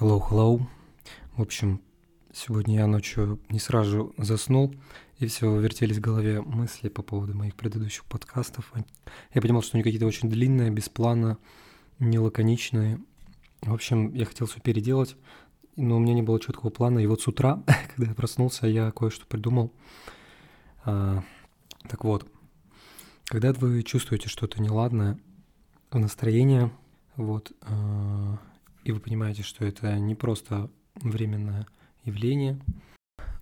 Hello, hello. В общем, сегодня я ночью не сразу заснул, и все вертелись в голове мысли по поводу моих предыдущих подкастов. Я понимал, что они какие-то очень длинные, без плана, не лаконичные. В общем, я хотел все переделать, но у меня не было четкого плана. И вот с утра, когда я проснулся, я кое-что придумал. А, так вот, когда вы чувствуете что-то неладное в настроении, вот, а, и вы понимаете, что это не просто временное явление,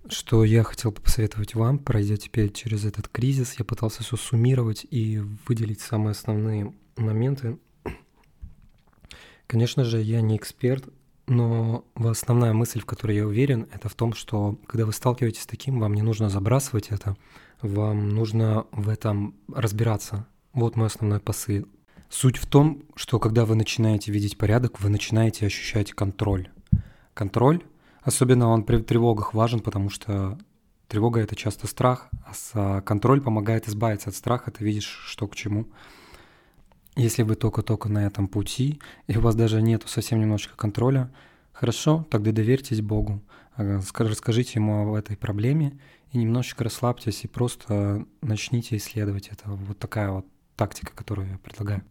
что я хотел бы посоветовать вам, пройдя теперь через этот кризис, я пытался все суммировать и выделить самые основные моменты. Конечно же, я не эксперт, но основная мысль, в которой я уверен, это в том, что когда вы сталкиваетесь с таким, вам не нужно забрасывать это, вам нужно в этом разбираться. Вот мой основной посыл. Суть в том, что когда вы начинаете видеть порядок, вы начинаете ощущать контроль. Контроль, особенно он при тревогах важен, потому что тревога — это часто страх, а контроль помогает избавиться от страха, ты видишь, что к чему. Если вы только-только на этом пути, и у вас даже нет совсем немножечко контроля, хорошо, тогда доверьтесь Богу, расскажите Ему об этой проблеме и немножечко расслабьтесь и просто начните исследовать это. Вот такая вот тактика, которую я предлагаю.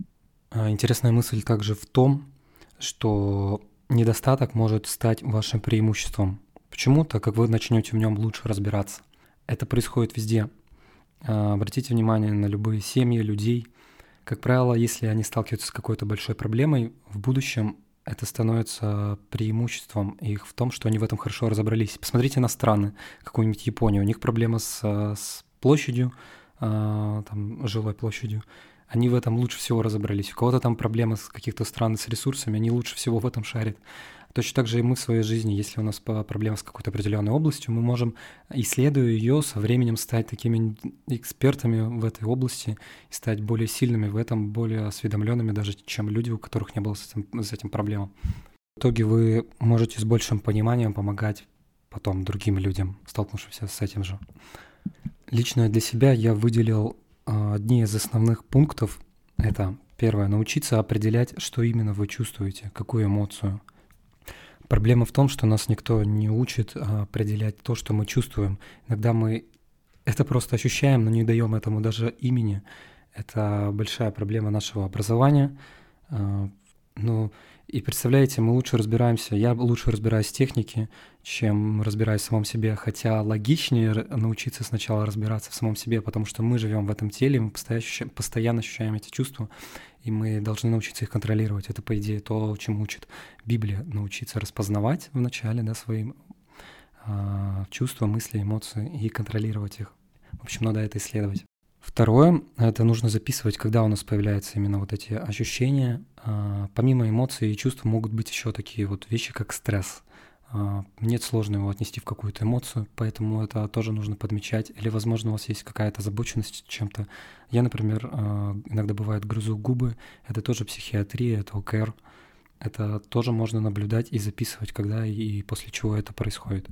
А, интересная мысль также в том, что недостаток может стать вашим преимуществом. Почему? Так как вы начнете в нем лучше разбираться. Это происходит везде. А, обратите внимание на любые семьи, людей. Как правило, если они сталкиваются с какой-то большой проблемой, в будущем это становится преимуществом их в том, что они в этом хорошо разобрались. Посмотрите на страны, какую-нибудь Японию. У них проблема с, с площадью, там, жилой площадью, они в этом лучше всего разобрались. У кого-то там проблемы с каких-то стран с ресурсами, они лучше всего в этом шарят. Точно так же и мы в своей жизни, если у нас проблема с какой-то определенной областью, мы можем, исследуя ее, со временем стать такими экспертами в этой области и стать более сильными в этом, более осведомленными даже, чем люди, у которых не было с этим, с этим проблем. В итоге вы можете с большим пониманием помогать потом другим людям, столкнувшимся с этим же. Лично для себя я выделил а, одни из основных пунктов. Это первое, научиться определять, что именно вы чувствуете, какую эмоцию. Проблема в том, что нас никто не учит а, определять то, что мы чувствуем. Иногда мы это просто ощущаем, но не даем этому даже имени. Это большая проблема нашего образования. Ну, и представляете, мы лучше разбираемся, я лучше разбираюсь в технике, чем разбираюсь в самом себе, хотя логичнее научиться сначала разбираться в самом себе, потому что мы живем в этом теле, мы постоянно ощущаем эти чувства, и мы должны научиться их контролировать. Это, по идее, то, чем учит Библия, научиться распознавать вначале да, свои э, чувства, мысли, эмоции и контролировать их. В общем, надо это исследовать. Второе, это нужно записывать, когда у нас появляются именно вот эти ощущения. А, помимо эмоций и чувств могут быть еще такие вот вещи, как стресс. А, нет сложно его отнести в какую-то эмоцию, поэтому это тоже нужно подмечать. Или, возможно, у вас есть какая-то озабоченность чем-то. Я, например, а, иногда бывает грызу губы. Это тоже психиатрия, это ОКР. Это тоже можно наблюдать и записывать, когда и после чего это происходит.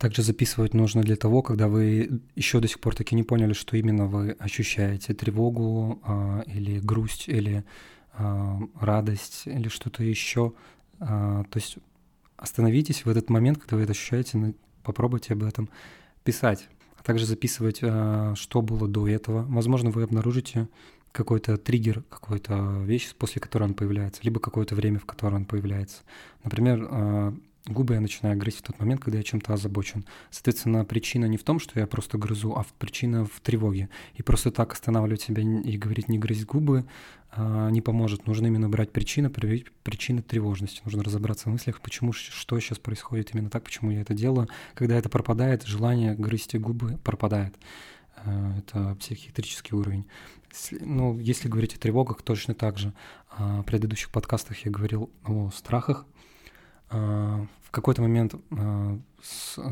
Также записывать нужно для того, когда вы еще до сих пор таки не поняли, что именно вы ощущаете, тревогу а, или грусть, или а, радость, или что-то еще. А, то есть остановитесь в этот момент, когда вы это ощущаете, попробуйте об этом писать, а также записывать, что было до этого. Возможно, вы обнаружите какой-то триггер, какой-то вещь, после которой он появляется, либо какое-то время, в которое он появляется. Например, губы я начинаю грызть в тот момент, когда я чем-то озабочен. Соответственно, причина не в том, что я просто грызу, а причина в тревоге. И просто так останавливать себя и говорить «не грызть губы» а, не поможет. Нужно именно брать причину, проверить причины тревожности. Нужно разобраться в мыслях, почему, что сейчас происходит именно так, почему я это делаю. Когда это пропадает, желание грызть губы пропадает. А, это психиатрический уровень. Ну, если говорить о тревогах, точно так же. А, в предыдущих подкастах я говорил о страхах, в какой-то момент а,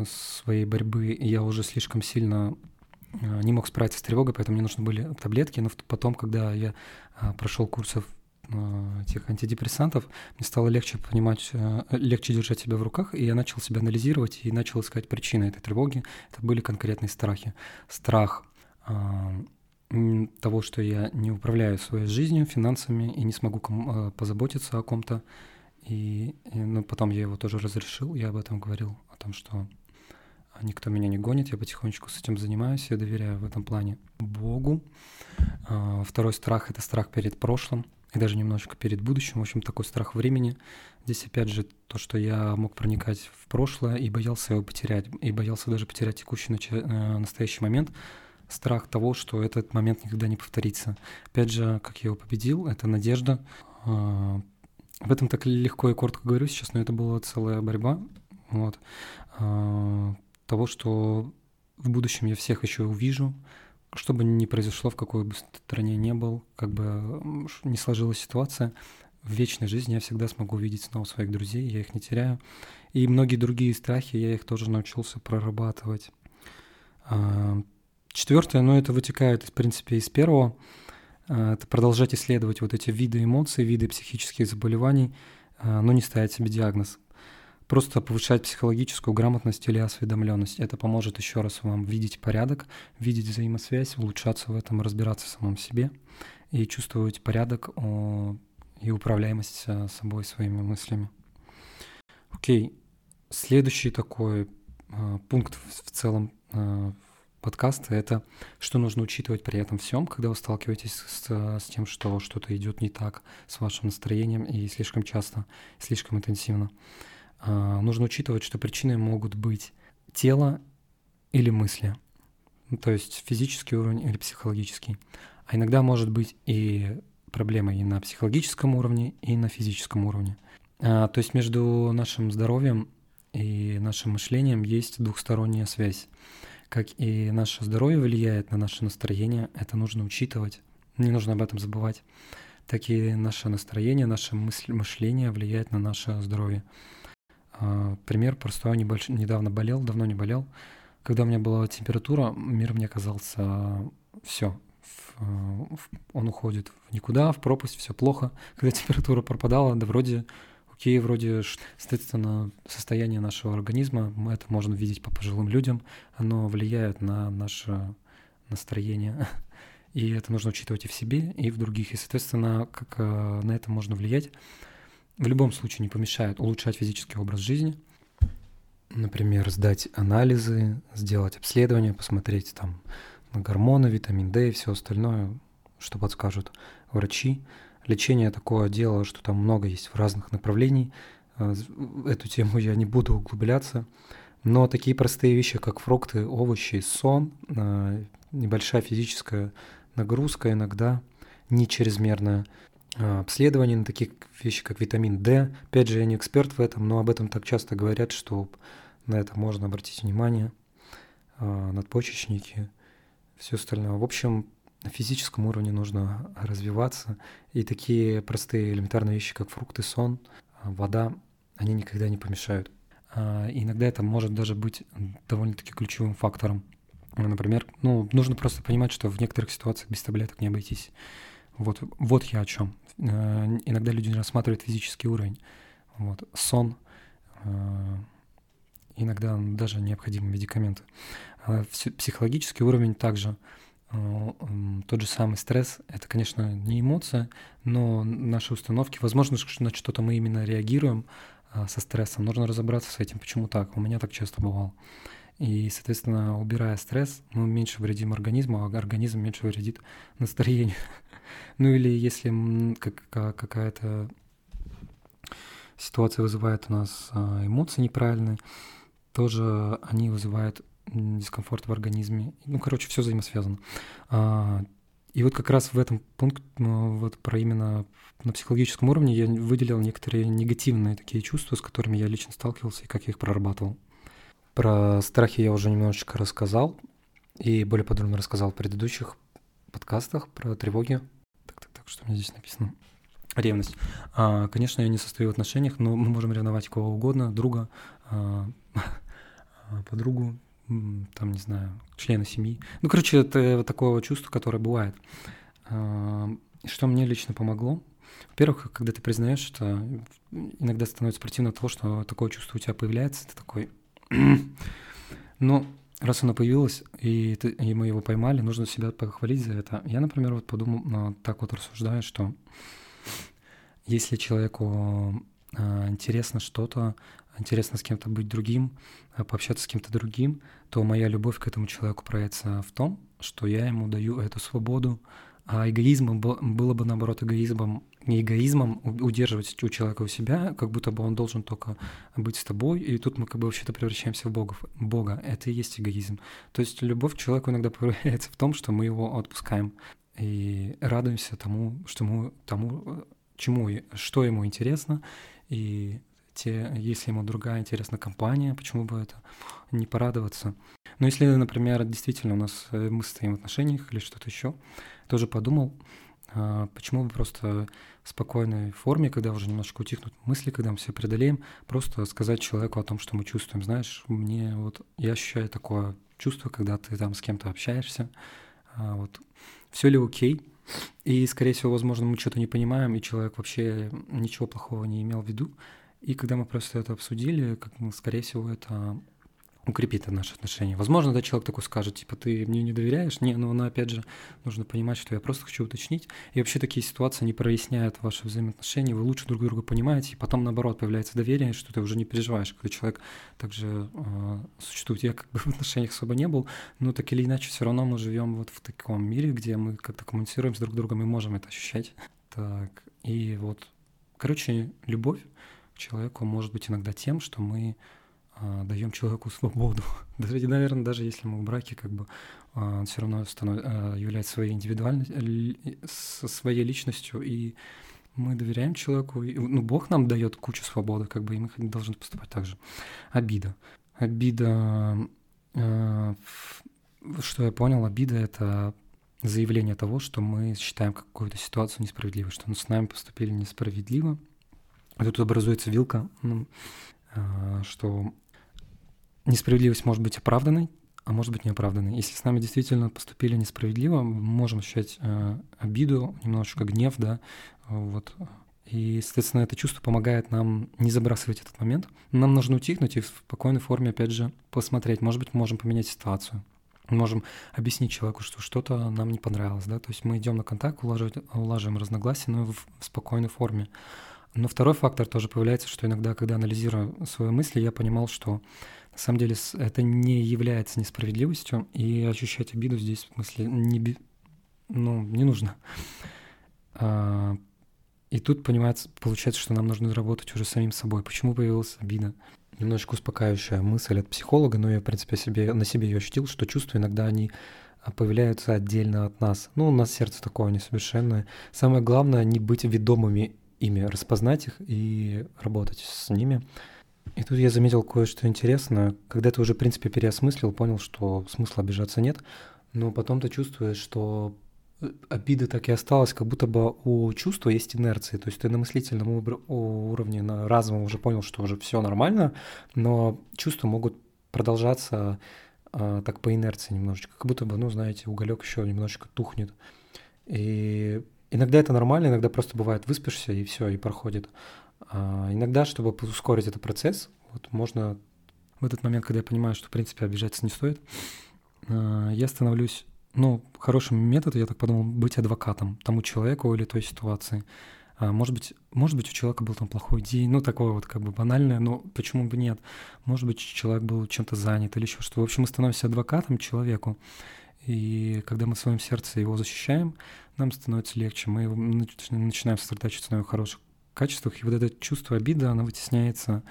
своей борьбы я уже слишком сильно а, не мог справиться с тревогой, поэтому мне нужны были таблетки. Но потом, когда я прошел курсов этих антидепрессантов, мне стало легче понимать, легче держать себя в руках, и я начал себя анализировать и начал искать причины этой тревоги. Это были конкретные страхи. Страх того, что я не управляю своей жизнью, финансами и не смогу позаботиться о ком-то, И, и ну, потом я его тоже разрешил, я об этом говорил, о том, что никто меня не гонит, я потихонечку с этим занимаюсь, я доверяю в этом плане Богу. А, второй страх — это страх перед прошлым и даже немножечко перед будущим. В общем, такой страх времени. Здесь опять же то, что я мог проникать в прошлое и боялся его потерять, и боялся даже потерять текущий э, настоящий момент. Страх того, что этот момент никогда не повторится. Опять же, как я его победил, это надежда. Об этом так легко и коротко говорю сейчас, но это была целая борьба. Вот. А, того, что в будущем я всех еще увижу, что бы ни произошло, в какой бы стране не был, как бы не сложилась ситуация, в вечной жизни я всегда смогу увидеть снова своих друзей, я их не теряю. И многие другие страхи, я их тоже научился прорабатывать. А, четвертое, ну это вытекает, в принципе, из первого, продолжать исследовать вот эти виды эмоций, виды психических заболеваний, а, но не ставить себе диагноз просто повышать психологическую грамотность или осведомленность. Это поможет еще раз вам видеть порядок, видеть взаимосвязь, улучшаться в этом, разбираться в самом себе и чувствовать порядок и управляемость собой, своими мыслями. Окей, следующий такой пункт в, целом подкаста — это что нужно учитывать при этом всем, когда вы сталкиваетесь с, с тем, что что-то идет не так с вашим настроением и слишком часто, слишком интенсивно. А, нужно учитывать, что причиной могут быть тело или мысли, то есть физический уровень или психологический. А иногда может быть и проблема и на психологическом уровне, и на физическом уровне. А, то есть между нашим здоровьем и нашим мышлением есть двухсторонняя связь. Как и наше здоровье влияет на наше настроение, это нужно учитывать, не нужно об этом забывать, так и наше настроение, наше мысль, мышление влияет на наше здоровье. А, пример простой, небольш... недавно болел, давно не болел. Когда у меня была температура, мир мне казался все, он уходит в никуда, в пропасть, все плохо. Когда температура пропадала, да вроде окей, вроде, соответственно, состояние нашего организма, мы это можно видеть по пожилым людям, оно влияет на наше настроение. И это нужно учитывать и в себе, и в других. И, соответственно, как э, на это можно влиять, в любом случае не помешает улучшать физический образ жизни. Например, сдать анализы, сделать обследование, посмотреть там на гормоны, витамин D и все остальное, что подскажут врачи. Лечение такое дело, что там много есть в разных направлений. Э, эту тему я не буду углубляться. Но такие простые вещи, как фрукты, овощи, сон, э, небольшая физическая нагрузка иногда, не чрезмерная, а, обследований на такие вещи, как витамин D. Опять же, я не эксперт в этом, но об этом так часто говорят, что на это можно обратить внимание. Надпочечники, все остальное. В общем, на физическом уровне нужно развиваться. И такие простые элементарные вещи, как фрукты, сон, а, вода, они никогда не помешают. И иногда это может даже быть довольно-таки ключевым фактором. Например, ну, нужно просто понимать, что в некоторых ситуациях без таблеток не обойтись. Вот, вот я о чем. Э, иногда люди рассматривают физический уровень. Вот. Сон, э, иногда даже необходимы медикаменты. А психологический уровень также э, тот же самый стресс, это, конечно, не эмоция, но наши установки, возможно, на что-то мы именно реагируем со стрессом. Нужно разобраться с этим, почему так. У меня так часто бывало. И, соответственно, убирая стресс, мы меньше вредим организму, а организм меньше вредит настроению. Ну или если какая-то ситуация вызывает у нас а, эмоции неправильные, тоже они вызывают дискомфорт в организме. Ну, короче, все взаимосвязано. А, и вот как раз в этом пункте, вот про именно на психологическом уровне я выделил некоторые негативные такие чувства, с которыми я лично сталкивался и как я их прорабатывал. Про страхи я уже немножечко рассказал и более подробно рассказал в предыдущих подкастах про тревоги. Так, так, так, что у меня здесь написано? Ревность. А, конечно, я не состою в отношениях, но мы можем ревновать кого угодно, друга, а, подругу, там, не знаю, члена семьи. Ну, короче, это такое чувство, которое бывает. Что мне лично помогло? Во-первых, когда ты признаешь, что иногда становится противно того, что такое чувство у тебя появляется, ты такой... ну, раз оно появилось, и, ты, и мы его поймали, нужно себя похвалить за это. Я, например, вот подумал, ну, так вот рассуждаю, что если человеку а, интересно что-то, интересно с кем-то быть другим, а, пообщаться с кем-то другим, то моя любовь к этому человеку проявится в том, что я ему даю эту свободу, а эгоизмом было бы, наоборот, эгоизмом, не эгоизмом удерживать у человека у себя, как будто бы он должен только быть с тобой, и тут мы как бы вообще-то превращаемся в богов. Бога. Это и есть эгоизм. То есть любовь к человеку иногда проявляется в том, что мы его отпускаем и радуемся тому, что ему, тому, чему, что ему интересно, и те, если ему другая интересна компания, почему бы это не порадоваться. Но если, например, действительно у нас э, мы стоим в отношениях или что-то еще, тоже подумал, а, почему бы просто в спокойной форме, когда уже немножко утихнут мысли, когда мы все преодолеем, просто сказать человеку о том, что мы чувствуем. Знаешь, мне вот я ощущаю такое чувство, когда ты там с кем-то общаешься, а, вот все ли окей, и, скорее всего, возможно, мы что-то не понимаем, и человек вообще ничего плохого не имел в виду. И когда мы просто это обсудили, как, скорее всего, это укрепит наши отношения. Возможно, да, человек такой скажет, типа, ты мне не доверяешь? Не, но, но опять же, нужно понимать, что я просто хочу уточнить. И вообще такие ситуации не проясняют ваши взаимоотношения, вы лучше друг друга понимаете, и потом, наоборот, появляется доверие, что ты уже не переживаешь, когда человек также э, существует. Я как бы в отношениях особо не был, но так или иначе, все равно мы живем вот в таком мире, где мы как-то коммуницируем с друг другом и можем это ощущать. Так, и вот, короче, любовь человеку может быть иногда тем, что мы а, даем человеку свободу. Даже, наверное, даже если мы в браке, как бы а, он все равно станов... А, является своей индивидуальностью, со своей личностью, и мы доверяем человеку. И, ну, Бог нам дает кучу свободы, как бы, и мы должны поступать так же. Обида. Обида, что я понял, обида — это заявление того, что мы считаем какую-то ситуацию несправедливой, что с нами поступили несправедливо. И тут образуется вилка, ну, что несправедливость может быть оправданной, а может быть неоправданной. Если с нами действительно поступили несправедливо, мы можем ощущать э, обиду, немножечко гнев, да, вот. И, соответственно, это чувство помогает нам не забрасывать этот момент. Нам нужно утихнуть и в спокойной форме, опять же, посмотреть. Может быть, мы можем поменять ситуацию. Мы можем объяснить человеку, что что-то нам не понравилось, да, то есть мы идем на контакт, улаживаем, разногласия, но в спокойной форме. Но второй фактор тоже появляется, что иногда, когда анализирую свои мысли, я понимал, что на самом деле это не является несправедливостью, и ощущать обиду здесь в смысле не, ну, не нужно. А, и тут понимается, получается, что нам нужно работать уже самим собой. Почему появилась обида? Немножечко успокаивающая мысль от психолога, но я, в принципе, себе, на себе ее ощутил, что чувства иногда они появляются отдельно от нас. Ну, у нас сердце такое несовершенное. Самое главное — не быть ведомыми ими, распознать их и работать с ними — и тут я заметил кое-что интересное. Когда ты уже, в принципе, переосмыслил, понял, что смысла обижаться нет, но потом ты чувствуешь, что э, обида так и осталась, как будто бы у чувства есть инерции. То есть ты на мыслительном уровне, на разумом уже понял, что уже все нормально, но чувства могут продолжаться а, так по инерции немножечко, как будто бы, ну, знаете, уголек еще немножечко тухнет. И иногда это нормально, иногда просто бывает выспишься и все, и проходит. А иногда, чтобы ускорить этот процесс, вот можно в этот момент, когда я понимаю, что, в принципе, обижаться не стоит, а, я становлюсь, ну, хорошим методом, я так подумал, быть адвокатом тому человеку или той ситуации. А, может быть, может быть, у человека был там плохой день, ну, такое вот как бы банальное, но почему бы нет? Может быть, человек был чем-то занят или еще что. В общем, мы становимся адвокатом человеку, и когда мы в своем сердце его защищаем, нам становится легче, мы начинаем сосредотачиваться на его хороших качествах, и вот это чувство обиды, оно вытесняется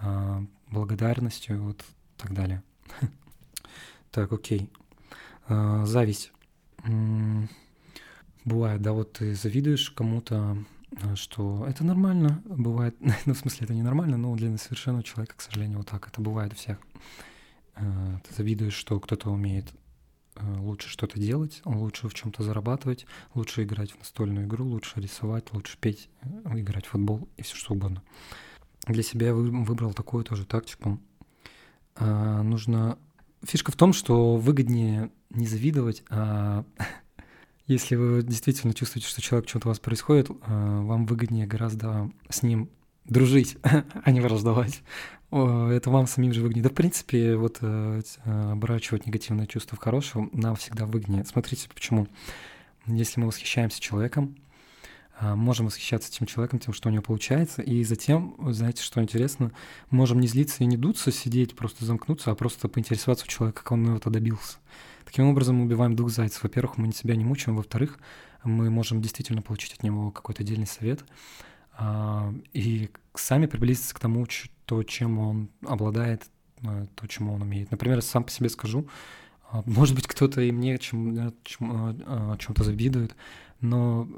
а, благодарностью, вот так далее. Так, окей. А, зависть. Бывает, да, вот ты завидуешь кому-то, а, что это нормально, бывает, ну, в смысле, это не нормально, но для несовершенного человека, к сожалению, вот так, это бывает у всех. Ты завидуешь, что кто-то умеет Э, лучше что-то делать, лучше в чем-то зарабатывать, лучше играть в настольную игру, лучше рисовать, лучше петь, э, играть в футбол и все что угодно. Для себя я выбрал такую тоже тактику. А, нужно... Фишка в том, что выгоднее не завидовать, а если вы действительно чувствуете, что человек что-то у вас происходит, вам выгоднее гораздо с ним дружить, а не враждовать это вам самим же выгоднее. Да, в принципе, вот э, оборачивать негативное чувство в хорошее нам всегда выгоднее. Смотрите, почему. Если мы восхищаемся человеком, а, можем восхищаться этим человеком, тем, что у него получается, и затем, знаете, что интересно, можем не злиться и не дуться, сидеть, просто замкнуться, а просто поинтересоваться у человека, как он этого добился. Таким образом мы убиваем двух зайцев. Во-первых, мы себя не мучаем, во-вторых, мы можем действительно получить от него какой-то отдельный совет а, и сами приблизиться к тому, то, чем он обладает, э, то, чему он умеет. Например, сам по себе скажу, а, может быть, кто-то и мне чем, чем, о чем-то завидует, но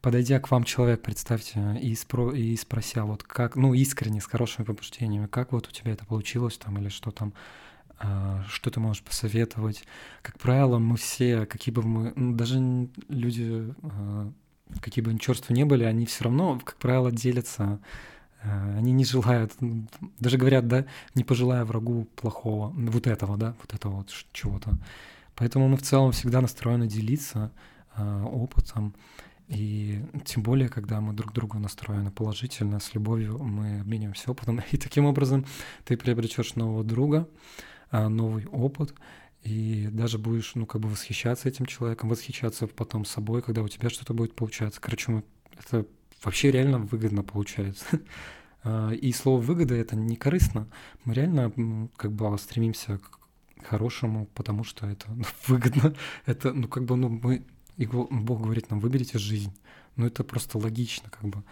подойдя к вам человек, представьте, и, спро, и спрося вот как, ну, искренне, с хорошими побуждениями, как вот у тебя это получилось там, или что там, а, что ты можешь посоветовать. Как правило, мы все, какие бы мы, ну, даже люди, а, какие бы черства не были, они все равно, как правило, делятся они не желают, даже говорят, да, не пожелая врагу плохого, вот этого, да, вот этого вот чего-то. Поэтому мы в целом всегда настроены делиться э, опытом, и тем более, когда мы друг другу настроены положительно, с любовью, мы обмениваемся опытом, и таким образом ты приобретешь нового друга, э, новый опыт, и даже будешь, ну, как бы восхищаться этим человеком, восхищаться потом собой, когда у тебя что-то будет получаться. Короче, это вообще реально выгодно получается. А, и слово «выгода» — это не корыстно. Мы реально как бы стремимся к хорошему, потому что это ну, выгодно. Это, ну, как бы, ну, мы... Бог говорит нам, выберите жизнь. Ну, это просто логично, как бы.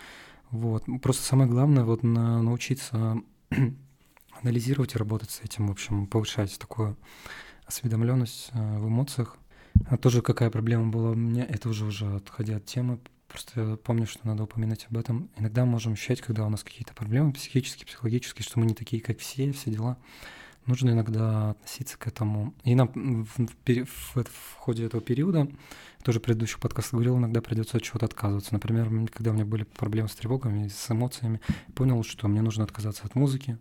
Вот. Просто самое главное вот на, научиться анализировать и работать с этим, в общем, повышать такую осведомленность а, в эмоциях. А тоже какая проблема была у меня, это уже уже отходя от темы, Просто помню, что надо упоминать об этом. Иногда можем ощущать, когда у нас какие-то проблемы психические, психологические, что мы не такие, как все, все дела. Нужно иногда относиться к этому. И нам в, в, в, в ходе этого периода, тоже предыдущих подкастов говорил, иногда придется от чего-то отказываться. Например, когда у меня были проблемы с тревогами, с эмоциями, понял, что мне нужно отказаться от музыки,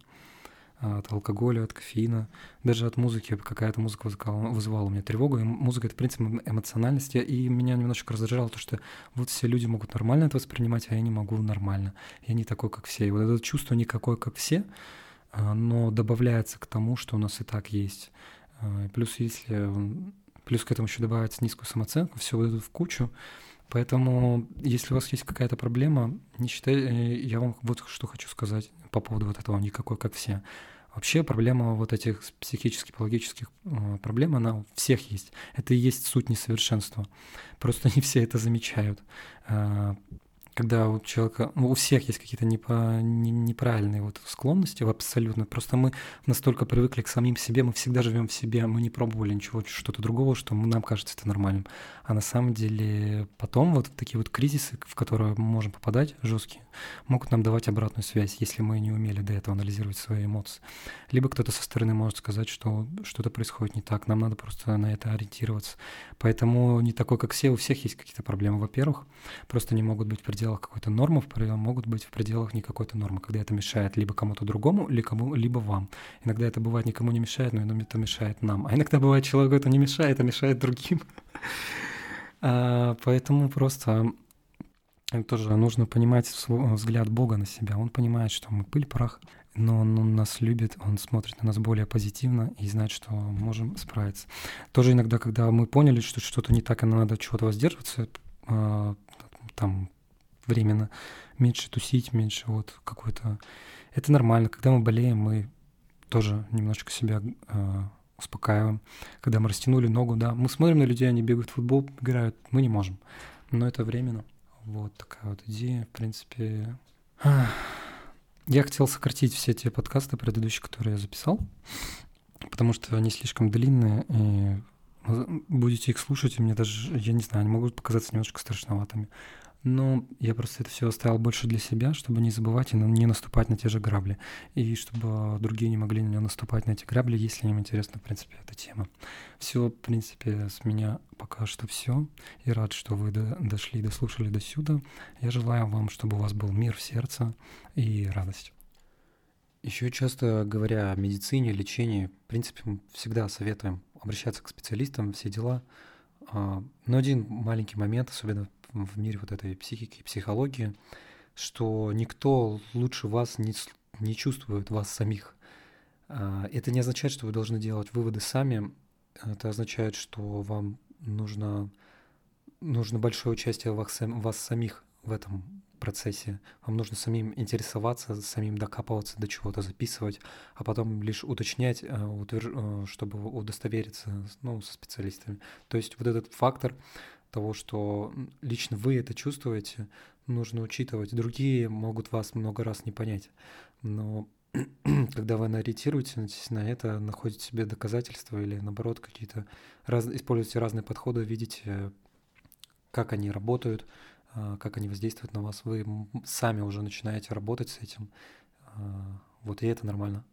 от алкоголя, от кофеина, даже от музыки. Какая-то музыка вызывала, вызывала у меня тревогу. И музыка — это принцип эмоциональности. И меня немножечко раздражало то, что вот все люди могут нормально это воспринимать, а я не могу нормально. Я не такой, как все. И вот это чувство никакой, как все, но добавляется к тому, что у нас и так есть. А, плюс если плюс к этому еще добавить низкую самооценку, все вот это в кучу. Поэтому, если у вас есть какая-то проблема, не считайте, э, я вам вот что хочу сказать по поводу вот этого никакой, как все. Вообще проблема вот этих психических, психологических э, проблем, она у всех есть. Это и есть суть несовершенства. Просто не все это замечают. Когда у человека, ну, у всех есть какие-то непо, не, неправильные вот склонности абсолютно. Просто мы настолько привыкли к самим себе, мы всегда живем в себе, мы не пробовали ничего, что-то другого, что нам кажется это нормальным. А на самом деле потом вот такие вот кризисы, в которые мы можем попадать, жесткие, могут нам давать обратную связь, если мы не умели до этого анализировать свои эмоции. Либо кто-то со стороны может сказать, что что-то происходит не так, нам надо просто на это ориентироваться. Поэтому не такой, как все, у всех есть какие-то проблемы, во-первых, просто не могут быть в пределах какой-то нормы, могут быть в пределах не какой-то нормы, когда это мешает либо кому-то другому, либо, кому, либо вам. Иногда это бывает никому не мешает, но это мешает нам. А иногда бывает человеку это не мешает, а мешает другим. А, поэтому просто тоже нужно понимать взгляд Бога на себя. Он понимает, что мы пыль, прах, но он, нас любит, он смотрит на нас более позитивно и знает, что можем справиться. Тоже иногда, когда мы поняли, что что-то не так, и надо чего-то воздерживаться, а, там временно меньше тусить, меньше вот какой-то... Это нормально. Когда мы болеем, мы тоже немножечко себя э, успокаиваем. Когда мы растянули ногу, да, мы смотрим на людей, они бегают в футбол, играют, мы не можем. Но это временно. Вот такая вот идея, в принципе. Я хотел сократить все те подкасты предыдущие, которые я записал, потому что они слишком длинные, и будете их слушать, и мне даже, я не знаю, они могут показаться немножко страшноватыми. Но я просто это все оставил больше для себя, чтобы не забывать и не наступать на те же грабли. И чтобы другие не могли не наступать на эти грабли, если им интересна, в принципе, эта тема. Все, в принципе, с меня пока что все. И рад, что вы дошли, дослушали до сюда. Я желаю вам, чтобы у вас был мир в сердце и радость. Еще часто говоря о медицине, лечении, в принципе, мы всегда советуем обращаться к специалистам, все дела. А, но один маленький момент, особенно в мире вот этой психики и психологии, что никто лучше вас не, не чувствует вас самих. А, это не означает, что вы должны делать выводы сами. Это означает, что вам нужно, нужно большое участие вас, вас самих в этом процессе. Вам нужно самим интересоваться, самим докапываться до чего-то, записывать, а потом лишь уточнять, э, чтобы удостовериться ну, со специалистами. То есть вот этот фактор того, что лично вы это чувствуете, нужно учитывать. Другие могут вас много раз не понять, но когда вы ориентируетесь на это, находите себе доказательства или наоборот какие-то раз, используете разные подходы, видите, как они работают, а, как они воздействуют на вас, вы сами уже начинаете работать с этим. А, вот и это нормально.